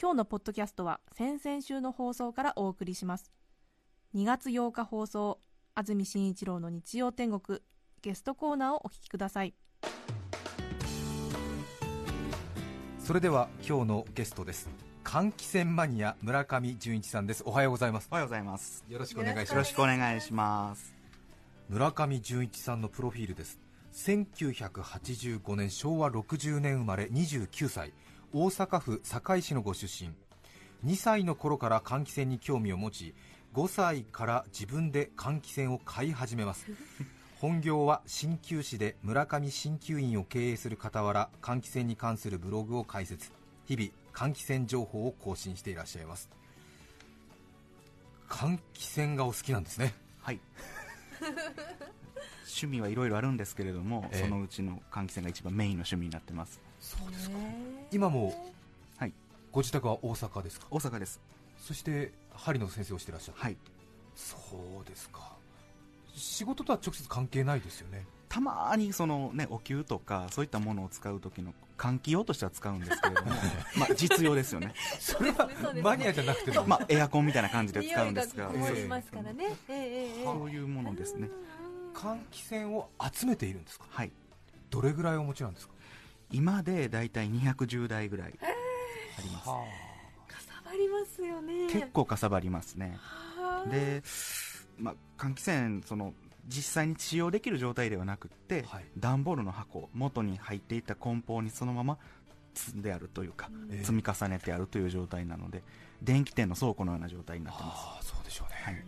今日のポッドキャストは先々週の放送からお送りします。2月8日放送安住紳一郎の日曜天国ゲストコーナーをお聞きください。それでは今日のゲストです。換気扇マニア村上純一さんです。おはようございます。おはようございます。よろしくお願いしよろしますくお願いします。村上純一さんのプロフィールです。1985年昭和60年生まれ29歳大阪府堺市のご出身。2歳の頃から換気扇に興味を持ち5歳から自分で換気扇を買い始めます。本業は鍼灸師で村上鍼灸院を経営する傍ら換気扇に関するブログを開設。日々換気扇情報を更新していらっしゃいます。換気扇がお好きなんですね。はい。趣味はいろいろあるんですけれども、ええ。そのうちの換気扇が一番メインの趣味になってます。そうですか今もはい。ご自宅は大阪ですか？大阪です。そして針の先生をしてらっしゃるはい。そうですか仕事とは直接関係ないですよねたまにそのね、お灸とか、そういったものを使う時の換気用としては使うんですけれども、まあ実用ですよね。それはマニアじゃなくても、まあエアコンみたいな感じで使うんですが、こもりますからね、ええええええそういうものですね。換気扇を集めているんですか？はい。どれぐらいお持ちなんですか？今でだいたい210台ぐらいあります。かさばりますよね。結構かさばりますね。はあ。で、まあ、換気扇その実際に使用できる状態ではなくって、はい。段ボールの箱元に入っていた梱包にそのまま積んであるというか、ええ積み重ねてあるという状態なので電気店の倉庫のような状態になってます、ああそうでしょうね、はい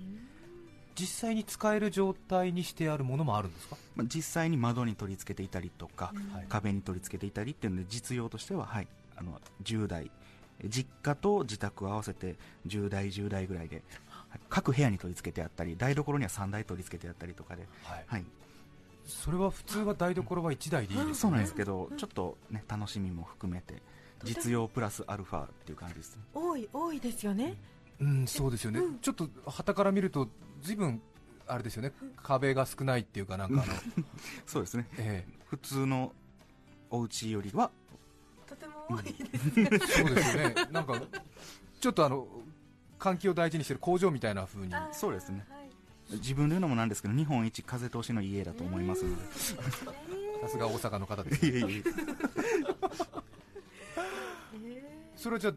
実際に使える状態にしてあるものもあるんですか、まあ、実際に窓に取り付けていたりとか、はい壁に取り付けていたりっていうので実用としては、はい、あの10台。実家と自宅を合わせて10台10台ぐらいではい各部屋に取り付けてあったり台所には3台取り付けてあったりとかで、はい。はい、それは普通は台所は1台でいいですよね。そうなんですけど、ちょっとね、楽しみも含めて、実用プラスアルファっていう感じですね。多い多いですよね。うん、そうですよね、ちょっと旗から見ると、ずいぶんあれですよね、壁が少ないっていうか、なんかあの、そうですね。え普通のお家よりは、とても多いですえそうですよね、なんか、ちょっとあの、換気を大事にしてる工場みたいな風に、そうですね。はい。自分で言うのもなんですけど、日本一風通しの家だと思いますので。さすが大阪の方です、いえいえ それはじゃあ、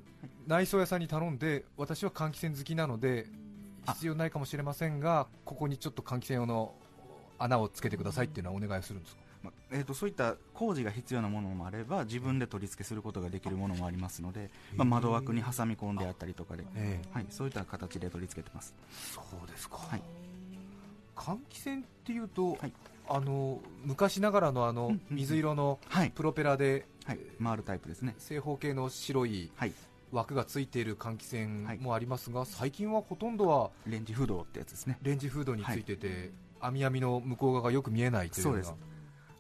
内装屋さんに頼んで、私は換気扇好きなので、必要ないかもしれませんが、ここにちょっと換気扇用の穴をつけてくださいっていうのはお願いするんですか、まえー、とそういった工事が必要なものもあれば、自分で取り付けすることができるものもありますので、まあ、窓枠に挟み込んであったりとかで、ええ。はい、そういった形で取り付けてます。そうですか、はい。換気扇っていうと、はい。あの昔ながらのあの水色のはい、プロペラではい、回るタイプですね。正方形の白いはい、枠がついている換気はい。扇もありますが、最近はほとんどはレンジ不動ってやつですね。レンジフードについてて、網網の向こう側がよく見えないというような。そうです。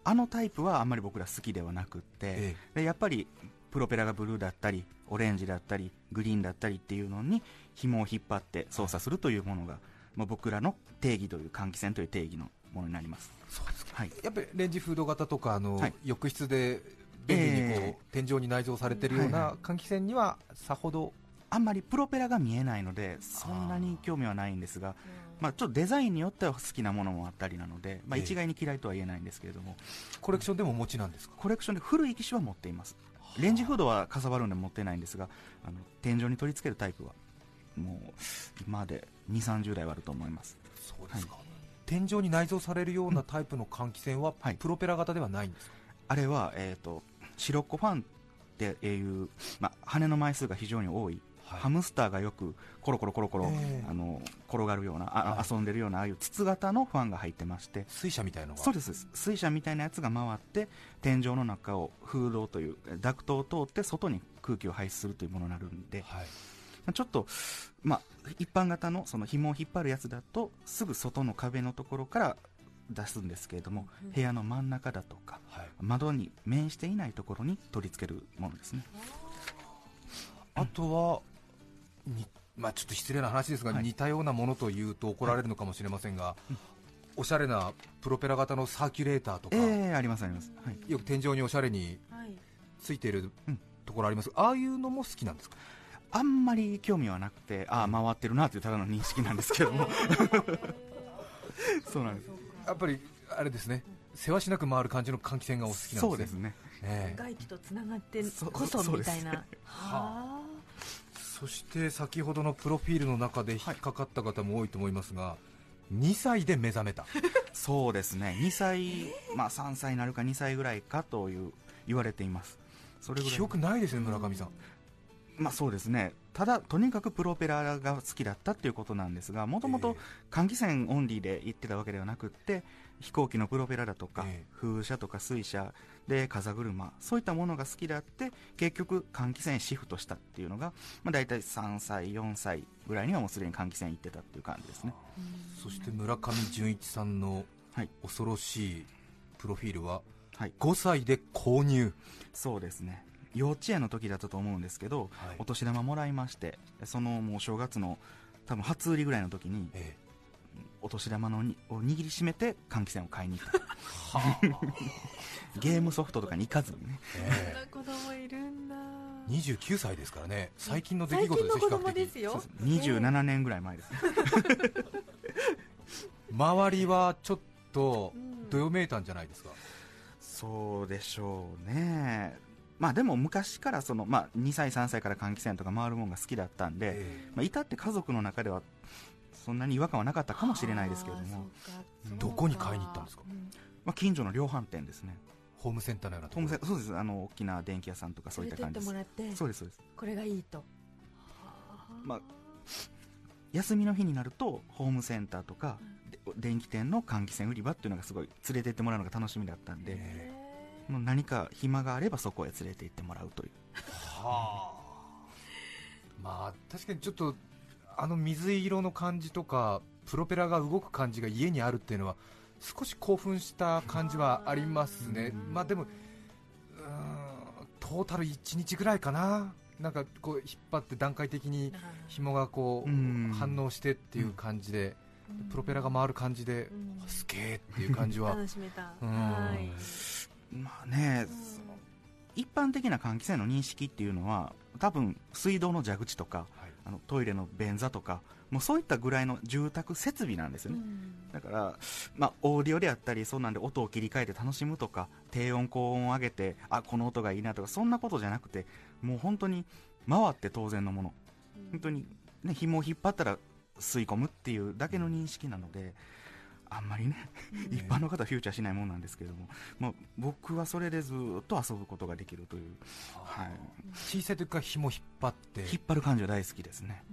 あのタイプはあんまり僕ら好きではなくって、えでやっぱりプロペラがブルーだったりオレンジだったりグリーンだったりっていうのに紐を引っ張って操作するというものが、まあ、僕らの定義という換気扇という定義のものになりますそうですかはい。やっぱりレンジフード型とかあの、はい浴室で便利にこう、え天井に内蔵されているようはいはな換気扇にはさほど、あんまりプロペラが見えないのでそんなに興味はないんですがまあ、ちょっとデザインによっては好きなものもあったりなので、まあ、ええ。一概に嫌いとは言えないんですけれども、コレクションでもお持ちなんですか？コレクションで古い機種は持っています。レンジフードはかさばるんで持ってないんですがあの天井に取り付けるタイプはもう今まで2 3 0台はあると思います。そうですか、天井に内蔵されるようなタイプの換気扇は、はい。プロペラ型ではないんですか、あれは、えー、と白っ子ファンっていう、まあ、羽の枚数が非常に多い、はい。ハムスターがよくコロコロコロコロ、ええ。あの転がるようなあ、はい。遊んでるようなああいう筒型のファンが入ってまして。水車みたいなそうです。水車みたいなやつが回って天井の中を風洞というダクトを通って外に空気を排出するというものになるんで。はい、あちょっと、まあ、一般型のその紐を引っ張るやつだとすぐ外の壁のところから出すんですけれども、部屋の真ん中だとかはい。窓に面していないところに取り付けるものですね。あとはにまあ、ちょっと失礼な話ですが、はい。似たようなものというと怒られるのかもしれませんが、おしゃれなプロペラ型のサーキュレーターとか、ええありますあります、はい、よく天井におしゃれにはい。ついているうん。ところあります、ああいうのも好きなんですか？あんまり興味はなくてああ回ってるなというただの認識なんですけども。そうなんですやっぱりあれですね、世話しなく回る感じの換気扇がお好きなんですね。そうですね。ええ。外気とつながってそうこそみたいな。はそして先ほどのプロフィールの中で引っかかった方も多いと思いますが、2歳で目覚めた、そうですね。2歳、まあ、3歳になるか2歳ぐらいかという言われています。それぐらい。記憶ないですね、村上さん。まあそうですねただとにかくプロペラが好きだったっていうことなんですがもともと換気扇オンリーで行ってたわけではなくって飛行機のプロペラだとか、ええ風車とか水車で風車そういったものが好きであって結局換気扇シフトしたっていうのが、まあ、大体3歳4歳ぐらいにはもうすでに換気扇行ってたっていう感じですね。そして村上純一さんのはい。恐ろしいプロフィールははい。5歳で購入、そうですね幼稚園の時だったと思うんですけど、はい。お年玉もらいましてそのもう正月の多分初売りぐらいの時にえお年玉のにを握りしめて換気扇を買いに行った。ゲームソフトとかに行かずにね。あえ。あ子供いるんだ。え29歳ですからね、最近の出来最事ですよ、近の子供比較的。です。よ27年ぐらい前です。ね 周りはちょっとうん。どよめいたんじゃないですか、そうでしょうねまあでも昔からその、まあ、2歳3歳から換気扇とか回るもんが好きだったんで、えまあ、いたって家族の中ではそんなに違和感はなかったかもしれないですけれども、どこに買いに行ったんですか？うん。まあ、近所の量販店ですね。ホームセンターのようなホームセンそうです。あの大きな電気屋さんとかそういった感じです。ってもらってそうですそうです。これがいいと。まあ休みの日になるとホームセンターとか、で電気店の換気扇売り場っていうのがすごい連れて行ってもらうのが楽しみだったんで、えもう何か暇があればそこへ連れて行ってもらうという。はあ。まあ確かにちょっとあの水色の感じとかプロペラが動く感じが家にあるっていうのは少し興奮した感じはありますね。うんまあでもうーんトータル1日ぐらいかな。なんかこう引っ張って段階的に紐がこううん反応してっていう感じでプロペラが回る感じでうん。すげえっていう感じは。楽しめた。うん。はいまあね、一般的な換気扇の認識っていうのは多分水道の蛇口とかはい。あのトイレの便座とかもうそういったぐらいの住宅設備なんですよね、うん。だから、まあ、オーディオであったりそうなんで音を切り替えて楽しむとか低音高音を上げてあこの音がいいなとかそんなことじゃなくてもう本当に回って当然のもの。本当に、ね、紐を引っ張ったら吸い込むっていうだけの認識なのであんまりね、一般の方はフューチャーしないもんなんですけれども、まあ、僕はそれでずっと遊ぶことができるという、はい、小さい時から紐引っ張って。引っ張る感じは大好きですね。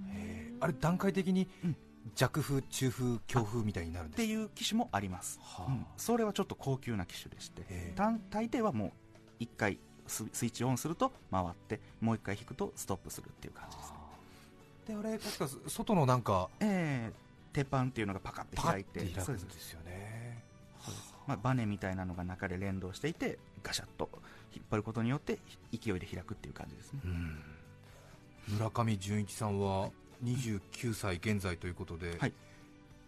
あれ段階的にうん。弱風、中風、強風みたいになるんですっていう機種もあります、はうん。それはちょっと高級な機種でして。大抵はもう1回ススイッチオンすると回ってもう1回引くとストップするっていう感じですであれ確か外のなんかえー鉄板っていうのがパカッて開いてて開そうですくんです。よねまあ、バネみたいなのが中で連動していてガシャッと引っ張ることによって勢いで開くっていう感じですね。うん。村上純一さんは29歳現在ということで、はい。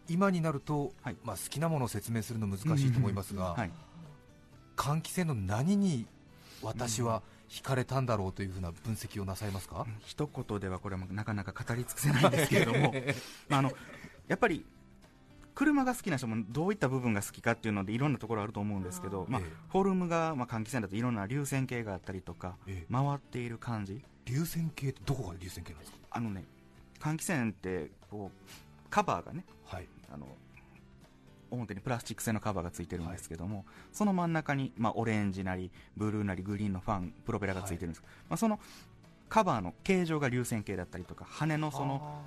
今になると、はい。まあ、好きなものを説明するの難しいと思いますが、はい、換気扇の何に私は惹かれたんだろうというふうな分析をなさいますか、一言ではこれもなかなか語り尽くせないんですけれども。まああのやっぱり車が好きな人もどういった部分が好きかっていうのでいろんなところあると思うんですけど、まあええ。フォルムが、まあ、換気扇だといろんな流線形があったりとかええ。回っている感じ。流線形ってどこが流線形なんですか？あのね換気扇ってこうカバーがねはい。あの表にプラスチック製のカバーがついてるんですけども、その真ん中に、まあ、オレンジなりブルーなりグリーンのファンプロペラがついてるんです、まあ、そのカバーの形状が流線形だったりとか羽のその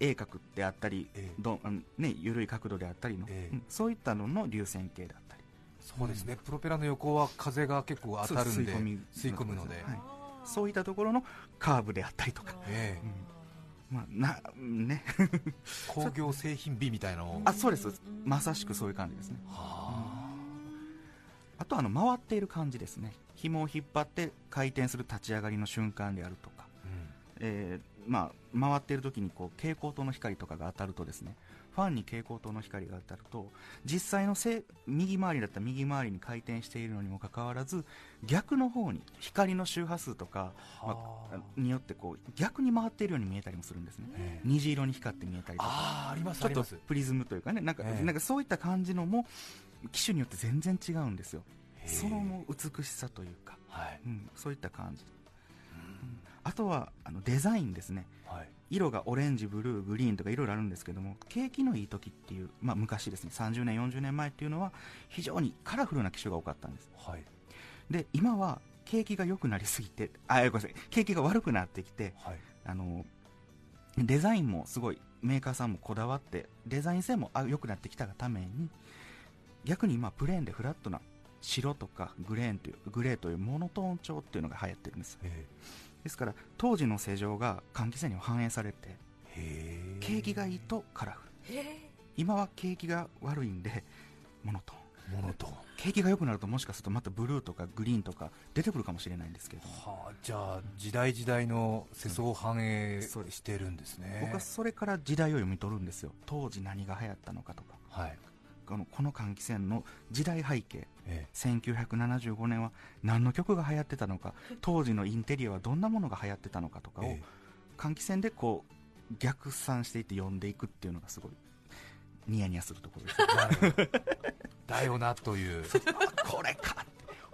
鋭角であったり、ええ。どね、緩い角度であったりの、ええ。うんそういったのの流線形だったり。そうですね、プロペラの横は風が結構当たるんで吸い込み吸い込むので、はい。そういったところのカーブであったりとか、ええ。うん。まあなね。工業製品美みたいな。の をあそうです。まさしくそういう感じですね。はあ。とはあの回っている感じですね。紐を引っ張って回転する立ち上がりの瞬間であるとか、あうん。えーまあ、回っている時にこう蛍光灯の光とかが当たるとですねファンに蛍光灯の光が当たると実際のせ右回りだったら右回りに回転しているのにもかかわらず逆の方に光の周波数とか、まはあ、によってこう逆に回っているように見えたりもするんですね。ええ。虹色に光って見えたりとか。ああありますちょっとプリズムというかねなんか,、ええ。なんかそういった感じのも機種によって全然違うんですよ。その美しさというか、はい。うん、そういった感じ、うんあとはあのデザインですね。はい。色がオレンジ、ブルー、グリーンとかいろいろあるんですけども景気のいい時っていう、まあ、昔ですね。30年、40年前っていうのは非常にカラフルな機種が多かったんです。はい。で今は景気が良くなりすぎてあごめんなさい。景気が悪くなってきてはい。あのデザインもすごいメーカーさんもこだわってデザイン性もあ良くなってきたがために逆に今プレーンでフラットな白とかグレーンというグレーというモノトーン調っていうのが流行ってるんです。えですから当時の世情が換気扇にも反映されてえへえ景気がいいとカラフル。今は景気が悪いんでモノトーン。モノトーン。景気が良くなるともしかするとまたブルーとかグリーンとか出てくるかもしれないんですけれども。はあじゃあ時代時代の世相を反映してるんですね。僕はそれから時代を読み取るんですよ。当時何が流行ったのかとか。はいこのこの換気扇の時代背景。え1975年は何の曲が流行ってたのか。当時のインテリアはどんなものが流行ってたのかとかをえ換気扇でこう逆算していって読んでいくっていうのがすごいニヤニヤするところです。だよな。という。これか。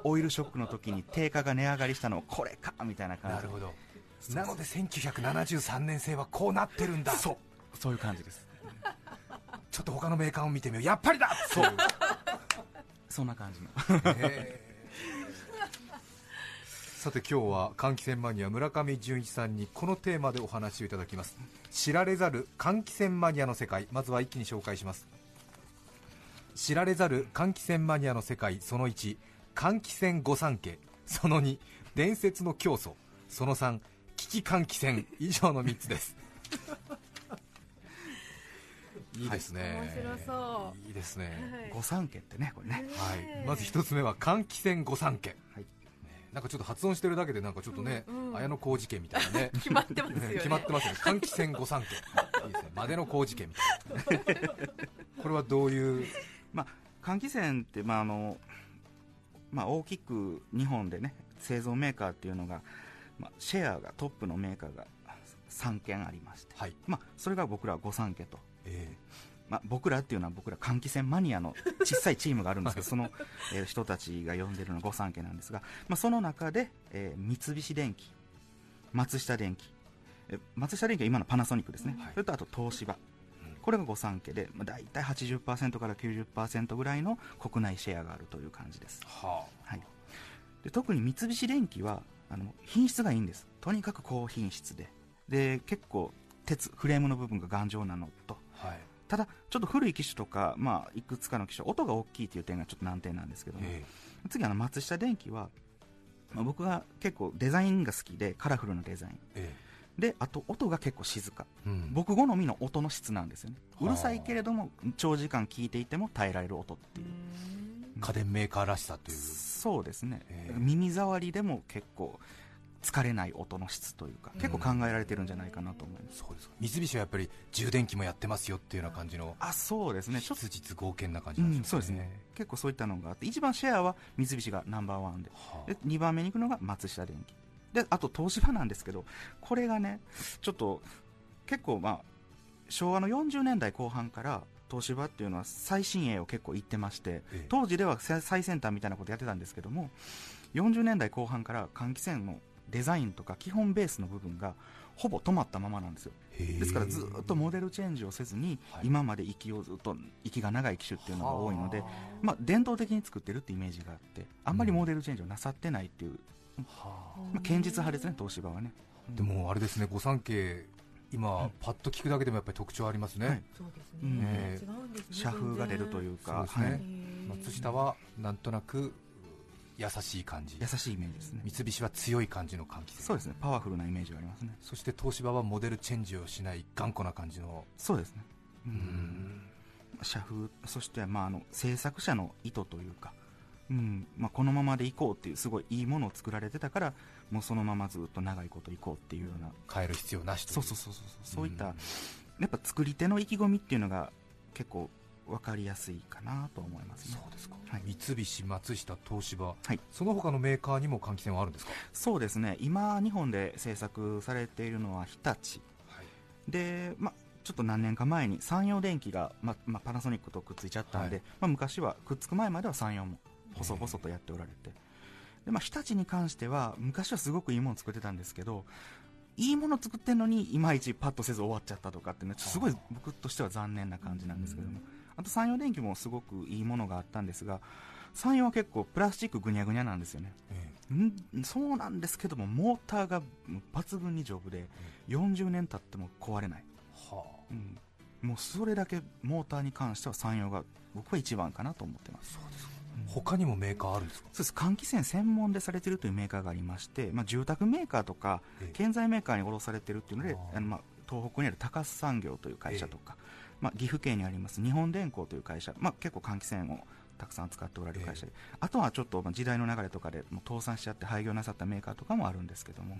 オイルショックの時に定価が値上がりしたのをこれか。みたいな感じ。なるほど。なので1973年製はこうなってるんだ。そう。そういう感じですちょっと他のメーカーを見てみよう。やっぱりだ！そう。そんな感じの。さて今日は換気扇マニア村上純一さんにこのテーマでお話をいただきます。知られざる換気扇マニアの世界。まずは一気に紹介します。知られざる換気扇マニアの世界その1換気扇御三家。その2伝説の教祖。その3危機換気扇。以上の3つですい。いですね、面白そう。いいですね、御三家ってねこれね。はい、まず一つ目は換気扇御三家、はい。ねなんかちょっと発音してるだけでなんかちょっとね、うんうん綾野浩二家みたいな ね。決まってますよね。決まってますね。換気扇御三家。いいですね。マデの浩二家みたいなこれはどういう？まあ換気扇って、まああのまあ、大きく日本でね製造メーカーっていうのが、まあ、シェアがトップのメーカーが3件ありまして、はい。まあ、それが僕らは御三家とえまあ、僕らっていうのは僕ら換気扇マニアの 小さいチームがあるんですけどその、えー人たちが呼んでるのが御三家なんですが、まあ、その中で、えー三菱電機松下電機えー松下電機は今のパナソニックですね、はい。それとあと東芝。うん。これが御三家で、まあ、大体80%から90%ぐらいの国内シェアがあるという感じです。ー、ははい、で特に三菱電機はあの品質がいいんです。とにかく高品質で。で結構鉄フレームの部分が頑丈なのと。あはい。ただちょっと古い機種とか、まあ、いくつかの機種音が大きいという点がちょっと難点なんですけども、え次あの松下電機は、まあ、僕が結構デザインが好きでカラフルなデザイン。えであと音が結構静か。えうん。僕好みの音の質なんですよね。はあうるさいけれども長時間聴いていても耐えられる音っていう。家電メーカーらしさという。そうですね、ええ。耳障りでも結構疲れない音の質というか結構考えられてるんじゃないかなと思います、そうですか。三菱はやっぱり充電器もやってますよっていうような感じのあそうですね。ちょっと質実剛健な感じうん、なんですそうですね。結構そういったのがあって一番シェアは三菱がナンバーワンで。はあ。で2番目に行くのが松下電器。であと東芝なんですけどこれがねちょっと結構まあ昭和の40年代後半から東芝っていうのは最新鋭を結構言ってましてええ。当時では最最先端みたいなことやってたんですけども40年代後半から換気扇のデザインとか基本ベースの部分がほぼ止まったままなんですよ。ですからずっとモデルチェンジをせずに、はい。今まで息をずっと息が長い機種っていうのが多いのではまあ、伝統的に作ってるってイメージがあってあんまりモデルチェンジをなさってないっていう、まあ、堅実派ですね東芝はね。でもあれですね御三家今パッと聞くだけでもやっぱり特徴ありますね、はい。そうですね。社風が出るというかそうですね。はい。松下はなんとなく優しい感じ。優しいイメージですね。三菱は強い感じの換気扇。そうですね。パワフルなイメージがありますね。そして東芝はモデルチェンジをしない頑固な感じの。そうですね。ううん。ん社風そして、まあ、あの制作者の意図というか、うん。まあ、このままでいこうっていうすごいいいものを作られてたからもうそのままずっと長いこといこうっていうような。変える必要なしといそうそうそうそうそう。いった、ん。やっぱ作り手の意気込みっていうのが結構分かりやすいかなと思いますね。そうですか、はい。三菱松下東芝、はい。その他のメーカーにも換気扇はあるんですか、そうですね。今日本で制作されているのは日立で、まあ、ちょっと何年か前に山陽電機が、ままパナソニックとくっついちゃったんで、はい。まあ、昔はくっつく前までは山陽も細々とやっておられて。で、まあ、日立に関しては昔はすごくいいもの作ってたんですけどいいもの作ってるのにいまいちパッとせず終わっちゃったとかってすごい。僕としては残念な感じなんですけどもあと山陽電機もすごくいいものがあったんですが山陽は結構プラスチックぐにゃぐにゃなんですよね。えんそうなんですけどもモーターが抜群に丈夫で40年経っても壊れない、えはうん、もうそれだけモーターに関しては山陽が僕は一番かなと思ってます。そうですか。他にもメーカーあるんですか？そうです。換気扇専門でされているというメーカーがありまして、まあ、住宅メーカーとかええ。建材メーカーに卸されているというのであの、まあ、東北にある高須産業という会社とか、まあ、岐阜県にあります日本電工という会社、まあ、結構換気扇をたくさん使っておられる会社で、あとはちょっとまあ時代の流れとかでもう倒産しちゃって廃業なさったメーカーとかもあるんですけども、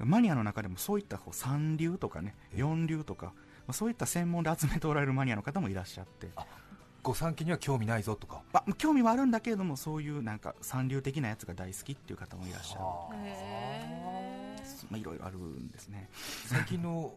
マニアの中でもそういったこう三流とかねええ四流とか、まあ、そういった専門で集めておられるマニアの方もいらっしゃって。御三家には興味ないぞとか。まあ、興味はあるんだけれどもそういうなんか三流的なやつが大好きっていう方もいらっしゃる、まあ、いろいろあるんですね。最近の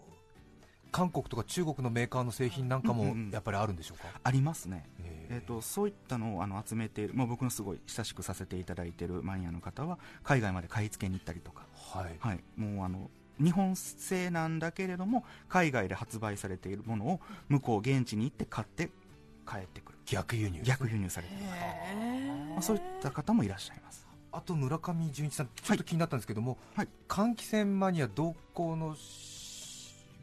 韓国とか中国のメーカーの製品なんかもうんうんうん。やっぱりあるんでしょうか、ありますね、ええー、とそういったのをあの集めている、まあ、僕のすごい親しくさせていただいているマニアの方は海外まで買い付けに行ったりとか、はい。はい、もうあの日本製なんだけれども海外で発売されているものを向こう現地に行って買って帰ってくる。逆輸入。逆輸入されている、まあ、そういった方もいらっしゃいます。あと村上純一さんちょっと気になったんですけども、はい。換気扇マニア同行の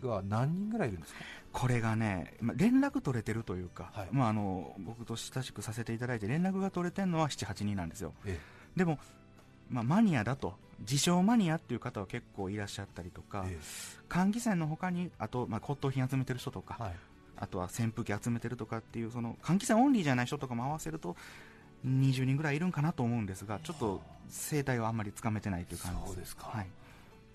しが何人ぐらいいるんですか？これがね、まあ、連絡取れてるというか、はい。まあ、あの僕と親しくさせていただいて連絡が取れてるのは78人なんですよ。えでも、まあ、マニアだと自称マニアっていう方は結構いらっしゃったりとか、え換気扇の他にあと、まあ、骨董品集めてる人とか、はい。あとは扇風機集めてるとかっていうその換気扇オンリーじゃない人とかも合わせると20人ぐらいいるんかなと思うんですがちょっと生態はあんまりつかめてないという感じです。そうですか。はい、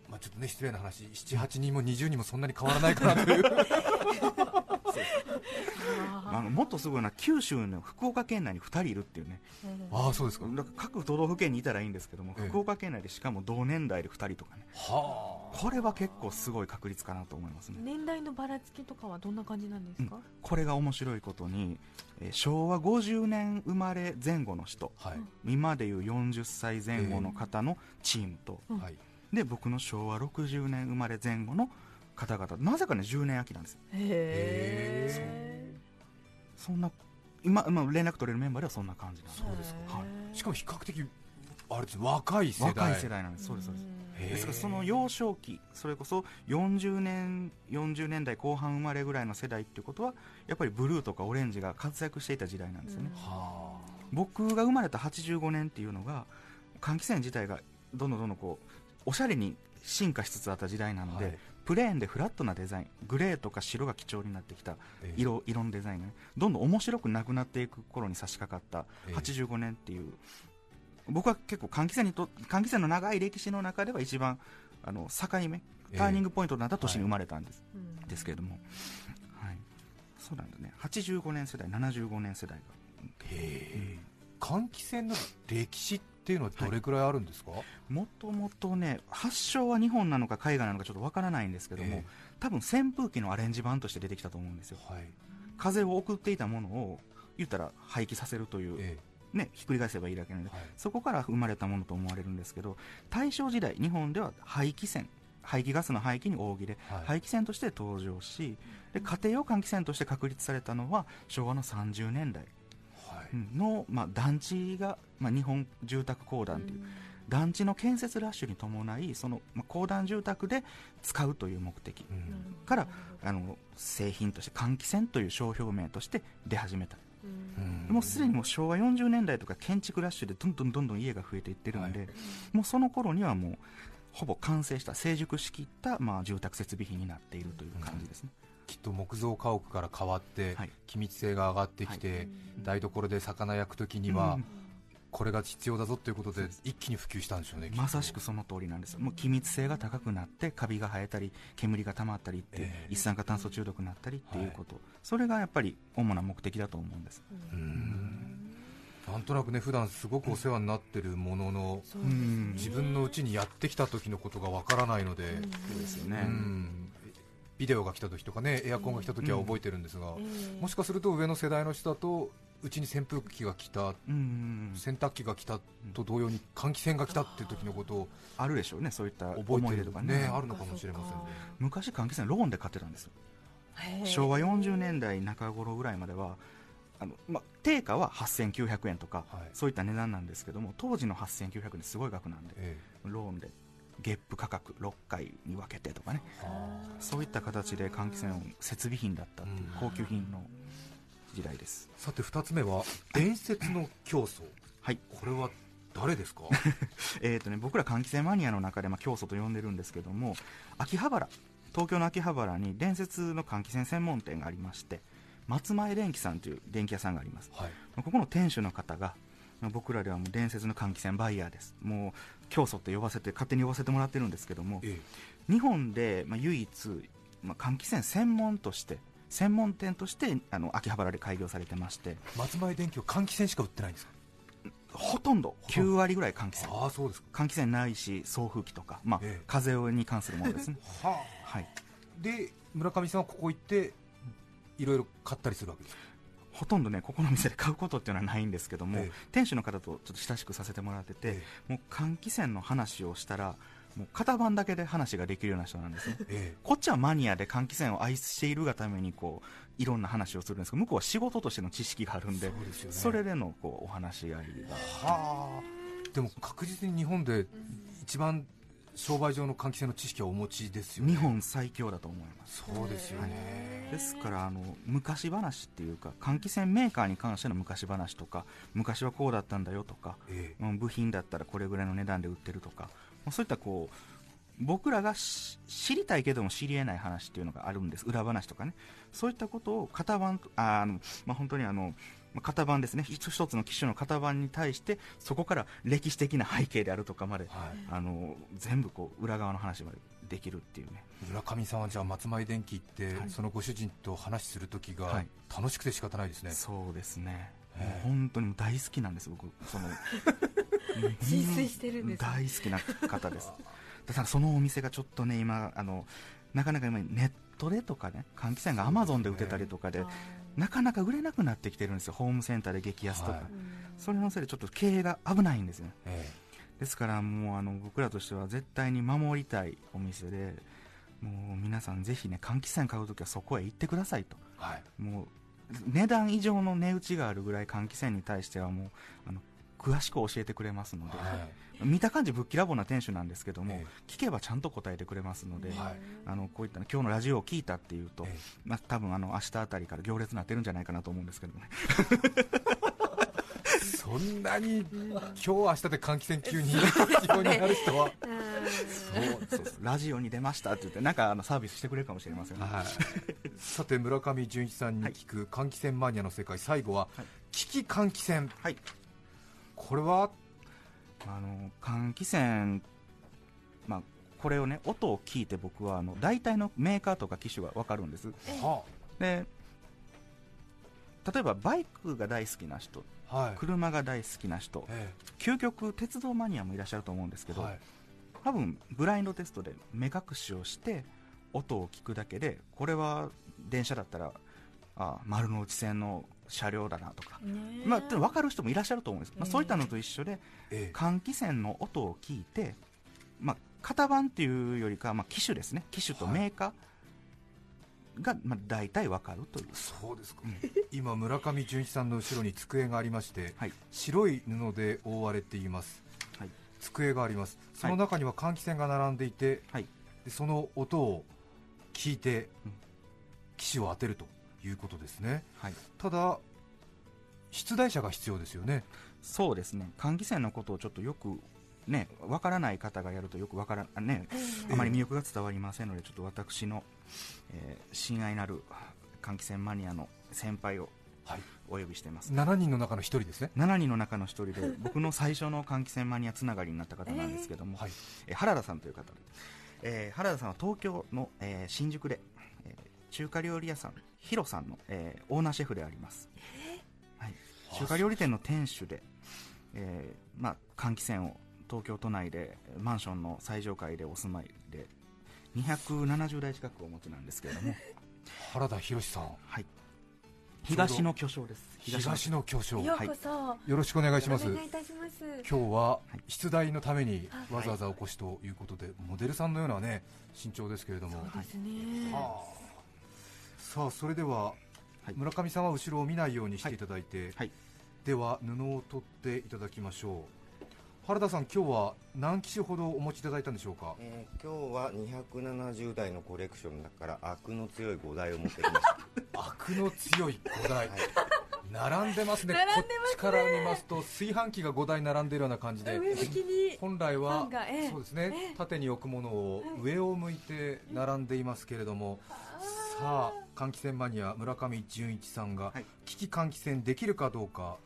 まあ、ちょっとね失礼な話。78人も20人もそんなに変わらないかなという。あのもっとすごいのは九州の福岡県内に2人いるっていうね。ああそうですか。だから各都道府県にいたらいいんですけども、ええ。福岡県内でしかも同年代で2人とかね。はこれは結構すごい確率かなと思いますね。年代のばらつきとかはどんな感じなんですか、これが面白いことに、えー昭和50年生まれ前後の人。あはい、今でいう40歳前後の方のチームと、うん。はいで僕の昭和60年生まれ前後の方々なぜかね10年秋なんですよ。へそんな今、まあ、連絡取れるメンバーではそんな感じなんです。そうですか。はい。しかも比較的あれです若い世代。若い世代なんです。そうですそうです。ですからその幼少期それこそ40年40年代後半生まれぐらいの世代っていうことはやっぱりブルーとかオレンジが活躍していた時代なんですよね、は僕が生まれた85年っていうのが換気扇自体がどんどんどんどんこうおしゃれに進化しつつあった時代なので、はい。プレーンでフラットなデザイングレーとか白が基調になってきたええ。色色のデザインがね。どんどん面白くなくなっていく頃に差し掛かったええ。85年っていう、僕は結構換気扇にと換気扇の長い歴史の中では一番あの境目ターニングポイントになった年に生まれたんです,、うん。ですけれども、はい、そうなんだね。85年世代75年世代が。へえ。換気扇の歴史っていうのはどれくらいあるんですか、もともとね発祥は日本なのか海外なのかちょっとわからないんですけども、ええ。多分扇風機のアレンジ版として出てきたと思うんですよ。はい。風を送っていたものを言ったら廃棄させるという、えね、ひっくり返せばいいだけなので、はい。そこから生まれたものと思われるんですけど大正時代日本では排気扇排気ガスの排気に大喜利、はい。排気扇として登場しで家庭用換気扇として確立されたのは昭和の30年代の、まあ、団地が、まあ、日本住宅公団という、団地の建設ラッシュに伴いその、まあ、公団住宅で使うという目的うん。からあの製品として換気扇という商標名として出始めた。うん。もうすでにもう昭和40年代とか建築ラッシュでどんどんどんどん家が増えていってるんで、はい。もうその頃にはもうほぼ完成した成熟しきった、まあ、住宅設備費になっているという感じですね、きっと木造家屋から変わって、はい。気密性が上がってきて、台所で魚焼くときには、うん。これが必要だぞということで一気に普及したんでしょうねまさしくその通りなんです。よもう気密性が高くなってカビが生えたり煙が溜まったりってええ。一酸化炭素中毒になったりっていうこと、それがやっぱり主な目的だと思うんです、うん。なんとなくね普段すごくお世話になってるものの、そう自分のうちにやってきた時のことがわからないので、そうですようね、んビデオが来た時とかねエアコンが来た時は覚えてるんですが、ええもしかすると上の世代の人だとうちに扇風機が来たうん洗濯機が来たと同様に換気扇が来たっていう時のことをあるでしょうねそういった思い出とかね。ねあるのかもしれませんね。昔換気扇ローンで買ってたんです昭和40年代中頃ぐらいまではあの、ま、定価は8900円とか、はい。そういった値段なんですけども当時の8900円すごい額なんでえ。ローンで月賦価格6回に分けてとかね。そういった形で換気扇を設備品だったっていううん。高級品の時代です。あさて2つ目は伝説の競争。はい。これは誰ですか？えーとね、僕ら換気扇マニアの中で、まあ、教祖と呼んでるんですけども秋葉原。東京の秋葉原に伝説の換気扇専門店がありまして松前電機さんという電気屋さんがあります。はい。まあここの店主の方がまあ僕らではもう伝説の換気扇バイヤーです。もう教祖って呼ばせて勝手に呼ばせてもらってるんですけどもえ日本で、まあ、唯一、まあ、換気扇専門として専門店としてあの秋葉原で開業されてまして。え松前電機は換気扇しか売ってないんですか？ほとんど。9割ぐらい換気扇。ああそうですか。換気扇ないし送風機とか、まあええ。風に関するものですね。ははい。あで村上さんはここ行っていろいろ買ったりするわけですか？ほとんどねここの店で買うことっていうのはないんですけども、ええ。店主の方とちょっと親しくさせてもらってて、えもう換気扇の話をしたらもう型番だけで話ができるような人なんですねえこっちはマニアで換気扇を愛しているがためにこういろんな話をするんですけど向こうは仕事としての知識があるんでね。それでのこうお話し合いがはあ。でも確実に日本で一番商売上の換気扇の知識はお持ちですよね。日本最強だと思います。そうですよね。ですからあの昔話っていうか換気扇メーカーに関しての昔話とか昔はこうだったんだよとかええ。まあ部品だったらこれぐらいの値段で売ってるとか、まあそういったこう僕らがし知りたいけども知り得ない話っていうのがあるんです。裏話とかね。そういったことを型番あの、まあ、本当にあのまあ型番ですね。一一つの機種の型番に対してそこから歴史的な背景であるとかまで、はい。あの全部こう裏側の話までできるっていうね。村上さんはじゃあ松前電機行って、はい。そのご主人と話する時がはい。楽しくて仕方ないですね、そうですね、本当に大好きなんです、僕、その 浸水してるんです。ね大好きな方です、だからそのお店がちょっとね、今、あのなかなか今、ネットでとかね、換気扇がアマゾンで売ってたりとかで、なかなか売れなくなってきてるんですよ、ホームセンターで激安とか、はい。それのせいでちょっと経営が危ないんですよね。えですからもうあの僕らとしては絶対に守りたいお店でもう皆さんぜひね換気扇買うときはそこへ行ってくださいと。えはい。もう値段以上の値打ちがあるぐらい換気扇に対してはもうあの詳しく教えてくれますので、はい見た感じぶっきらぼうな店主なんですけども、え聞けばちゃんと答えてくれますので、はい。あのこういった、ね、今日のラジオを聞いたっていうと、えまあ、多分あの明日あたりから行列になってるんじゃないかなと思うんですけどね。え そんなに今日明日で換気扇急に 必要になる人は。そうそうラジオに出ましたって言ってなんかあのサービスしてくれるかもしれませんね、はい、さて村上純一さんに聞く換気扇マニアの世界。最後ははい。機器換気扇。はい。これはあの換気扇、まあ、これをね音を聞いて僕はあの大体のメーカーとか機種が分かるんです。はで例えばバイクが大好きな人はい。車が大好きな人え究極鉄道マニアもいらっしゃると思うんですけど、えはい。多分ブラインドテストで目隠しをして音を聞くだけでこれは電車だったらあ丸の内線の車両だなとか、まあ、って分かる人もいらっしゃると思うんです、まあ、そういったのと一緒でええ。換気扇の音を聞いて、まあ、型番っていうよりかは、まあ、機種ですね。機種とメーカーが、まあ、大体分かるという。そうですか、今村上純一さんの後ろに机がありまして、はい。白い布で覆われています、はい。机があります。その中には換気扇が並んでいて、はい。でその音を聞いてうん。機種を当てるということですね。はい。ただ出題者が必要ですよね。そうですね。換気扇のことをちょっとよくねわからない方がやるとよくわからあねあまり魅力が伝わりませんのでちょっと私の、えー親愛なる換気扇マニアの先輩をはい。お呼びしています。7人の中の1人ですね。7人の中の1人で 僕の最初の換気扇マニアつながりになった方なんですけども、はい。えー原田さんという方で、えー原田さんは東京の、えー新宿で、えー中華料理屋さんヒロさんの、えーオーナーシェフであります、はい、中華料理店の店主で、えーまあ、換気扇を東京都内でマンションの最上階でお住まいで270台近くお持ちなんですけれども、原田博さん。はい、東の巨匠です。東の巨匠。ようこそ、よろしくお願いします。お願いいたします。今日ははい。出題のためにはい。わざわざお越しということで、モデルさんのようなね身長ですけれども、そうですね、はあさあそれでは、はい。村上さんは後ろを見ないようにしていただいて、はい。では布を取っていただきましょう。原田さん今日は何機種ほどお持ちいただいたんでしょうか？えー今日は270台のコレクションの中からアクの強い5台を持ってきました。アクの強い5台、はい。並んでますね。並んでこっちから見ますと炊飯器が5台並んでいるような感じで。上向きに。本来はそうですね、ええ縦に置くものを上を向いて並んでいますけれども、さあ換気扇マニア村上純一さんが、はい。機器換気扇できるかどうか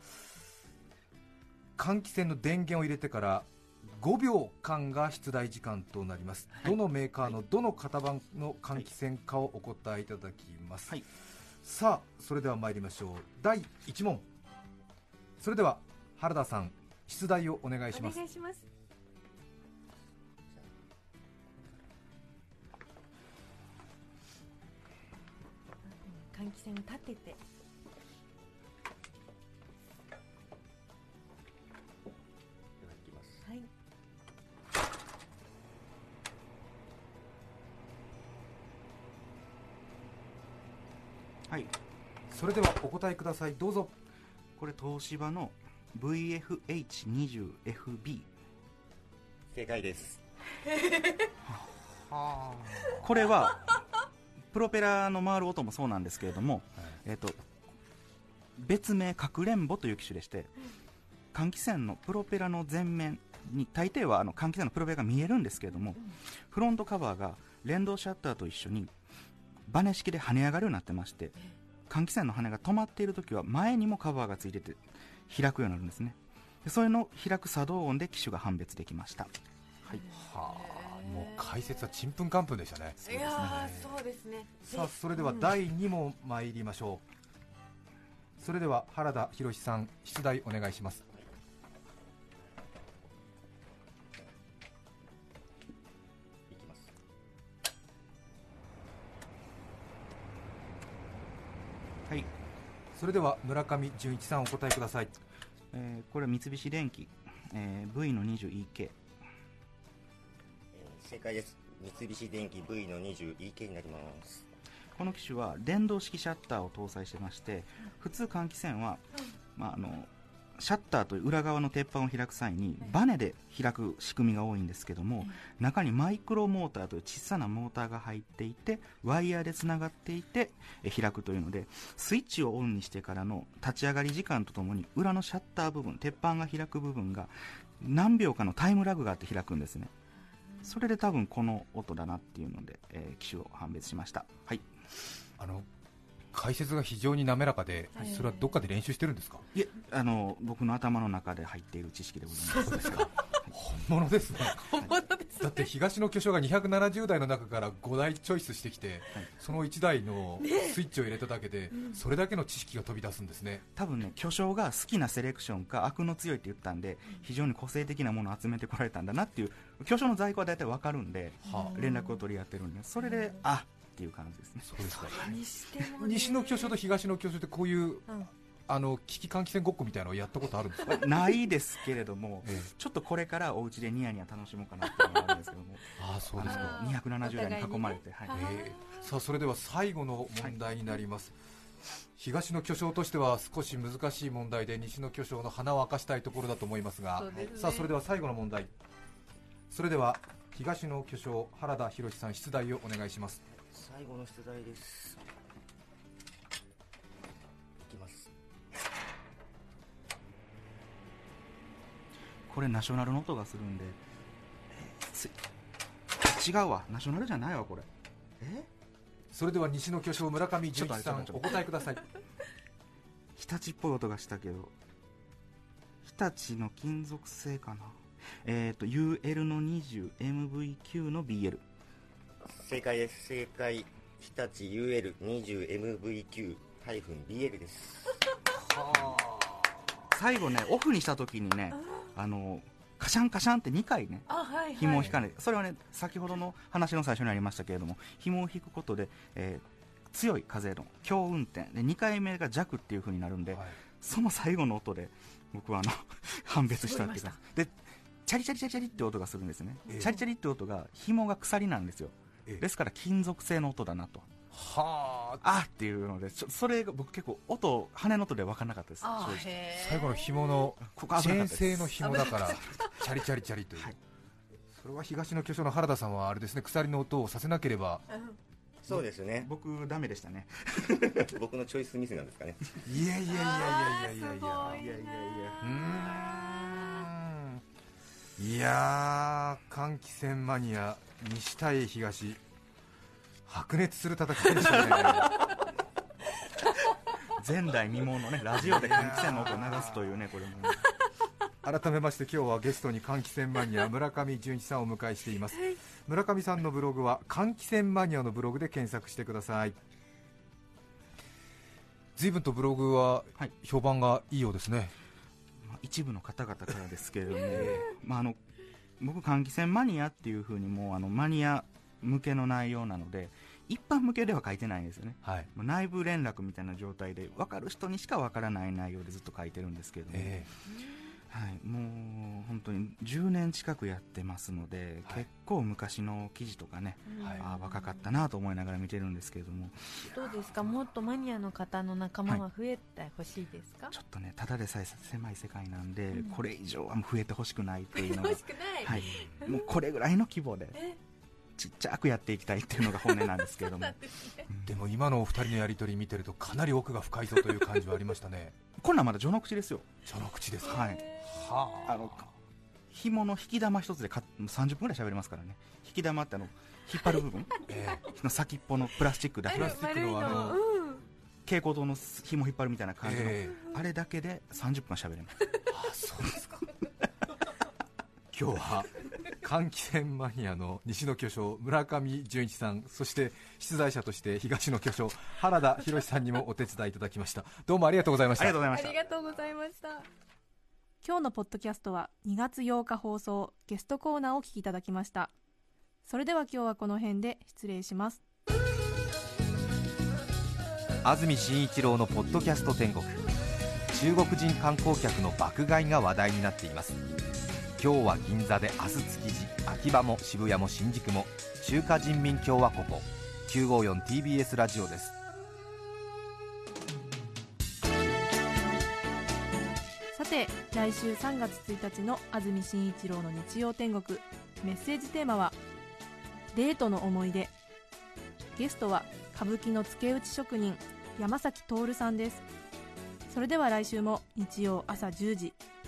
換気扇の電源を入れてから5秒間が出題時間となります、どのメーカーのどの型番の換気扇かをお答えいただきます、はい。さあそれでは参りましょう。第1問。それでは原田さん出題をお願いしおます換気扇を立てて。いただきます。はい。はい。それではお答えください。どうぞ。これ東芝の VFH20FB 正解です。これはプロペラの回る音もそうなんですけれども、えっと別名かくれんぼという機種でして換気扇のプロペラの前面に大抵はあの換気扇のプロペラが見えるんですけれども、フロントカバーが連動シャッターと一緒にバネ式で跳ね上がるようになってまして換気扇の羽が止まっている時は前にもカバーがついてて開くようになるんですね。でそれの開く作動音で機種が判別できました。はい。はあもう解説はちんぷんかんぷんでしたね。いやーそうですね。さあそれでは第2問参りましょう。それでは原田博さん出題お願いします。いきます。はい、それでは村上純一さんお答えください。えーこれは三菱電機、えー V の 20EK えー正解です。三菱電機 V の 20EK になります。この機種は電動式シャッターを搭載してまして普通換気扇は、まあ、あのシャッターという裏側の鉄板を開く際にバネで開く仕組みが多いんですけども中にマイクロモーターという小さなモーターが入っていてワイヤーでつながっていてえ開くというのでスイッチをオンにしてからの立ち上がり時間とともに裏のシャッター部分鉄板が開く部分が何秒かのタイムラグがあって開くんですねそれで多分この音だなっていうので、えー機種を判別しました。はい。あの解説が非常に滑らかで、はい。それはどっかで練習してるんですか？いえあの僕の頭の中で入っている知識でございます。そうですか。本物ですね。本物ですだって東の巨匠が270台の中から5台チョイスしてきて、はい。その1台のスイッチを入れただけで、それだけの知識が飛び出すんですね。多分ね巨匠が好きなセレクションか悪の強いって言ったんで非常に個性的なものを集めてこられたんだなっていう巨匠の在庫は大体わかるんではあ。連絡を取り合ってるんでそれであっていう感じですね。そうですか。西の巨匠と東の巨匠ってこういううんあの機器換気扇ごっこみたいなのをやったことあるんですか、ないですけれどもええ。ちょっとこれからお家でニヤニヤ楽しもうかなっていうのがあるんですけども。ああそうですか。あー270台に囲まれて、はい。えーさあそれでは最後の問題になります、東の巨匠としては少し難しい問題で西の巨匠の花を明かしたいところだと思いますがね。さあそれでは最後の問題。それでは東の巨匠原田博さん出題をお願いします。最後の出題ですこれナショナルの音がするんで、違うわ。ナショナルじゃないわこれ。え？それでは西の巨匠村上純一さんお答えください。日立っぽい音がしたけど。日立の金属製かな？えっ、と UL の 20MVQ の BL 正解です。正解。日立 UL20MVQ-BL です最後ねオフにした時にねあ。のカシャンカシャンって2回ねあはいはい。紐を引かない、それはね先ほどの話の最初にありましたけれども紐を引くことで、えー強い風の強運転。で2回目が弱っていう風になるんで、はい。その最後の音で僕はあの 判別したっていうかでチャリチャリチャリチャリって音がするんですね、ええ。チャリチャリって音が紐が鎖なんですよ、ええ。ですから金属製の音だなとはああーっていうのでそれが僕結構音羽の音で分からなかったです。最後の紐のここチェーン製の紐だからチャリチャリチャリという、はい。それは東の巨匠の原田さんはあれですね鎖の音をさせなければ。そうですね。僕ダメでしたね。僕のチョイスミスなんですかね。いやいやいやいやいやいやいやいや。いやいやうーんいやー換気扇マニア西対東白熱する戦いでしたね。前代未聞のねラジオで換気扇の音を流すというねこれもね。改めまして今日はゲストに換気扇マニア村上純一さんをお迎えしています。村上さんのブログは換気扇マニアのブログで検索してください。随分とブログははい。評判がいいようですね、まあ一部の方々からですけれども、まあ、あの僕換気扇マニアっていうふうにもうあのマニア向けの内容なので一般向けでは書いてないんですよね。はい。もう内部連絡みたいな状態で分かる人にしか分からない内容でずっと書いてるんですけれども、えはい、もう本当に10年近くやってますので、はい。結構昔の記事とかね、えはい。ああ若かったなと思いながら見てるんですけれども。どうですか？もっとマニアの方の仲間は増えてほしいですか、ちょっとねただでさえ狭い世界なんで、うん。これ以上はもう増えてほしくないっていうのが。欲しくない、はい、もうこれぐらいの規模で。えちっちゃくやっていきたいっていうのが本音なんですけれども。ね。でも今のお二人のやり取り見てるとかなり奥が深いぞという感じはありましたね。こんなんまだ序の口ですよ。その口ですか？はい。はあ。の紐の引き玉一つでか30分ぐらい喋れますからね。引き玉ってあの引っ張る部分？えの先っぽのプラスチックだけ。プラスチックのあのうん。蛍光灯の紐引っ張るみたいな感じの、えあれだけで30分喋れます。あそうですか。今日は換気扇マニアの西の巨匠村上純一さんそして出題者として東の巨匠原田博さんにもお手伝いいただきました。どうもありがとうございましたありがとうございました。ありがとうございました。今日のポッドキャストは2月8日放送ゲストコーナーをお聞きいただきました。それでは今日はこの辺で失礼します。安住紳一郎のポッドキャスト天国。中国人観光客の爆買いが話題になっています今日は銀座で明日築地秋葉も渋谷も新宿も中華人民共和国 954TBS ラジオです。さて来週3月1日の安住紳一郎の日曜天国。メッセージテーマは「デートの思い出」ゲストは歌舞伎の付け打ち職人山崎徹さんです。それでは来週も日曜朝10時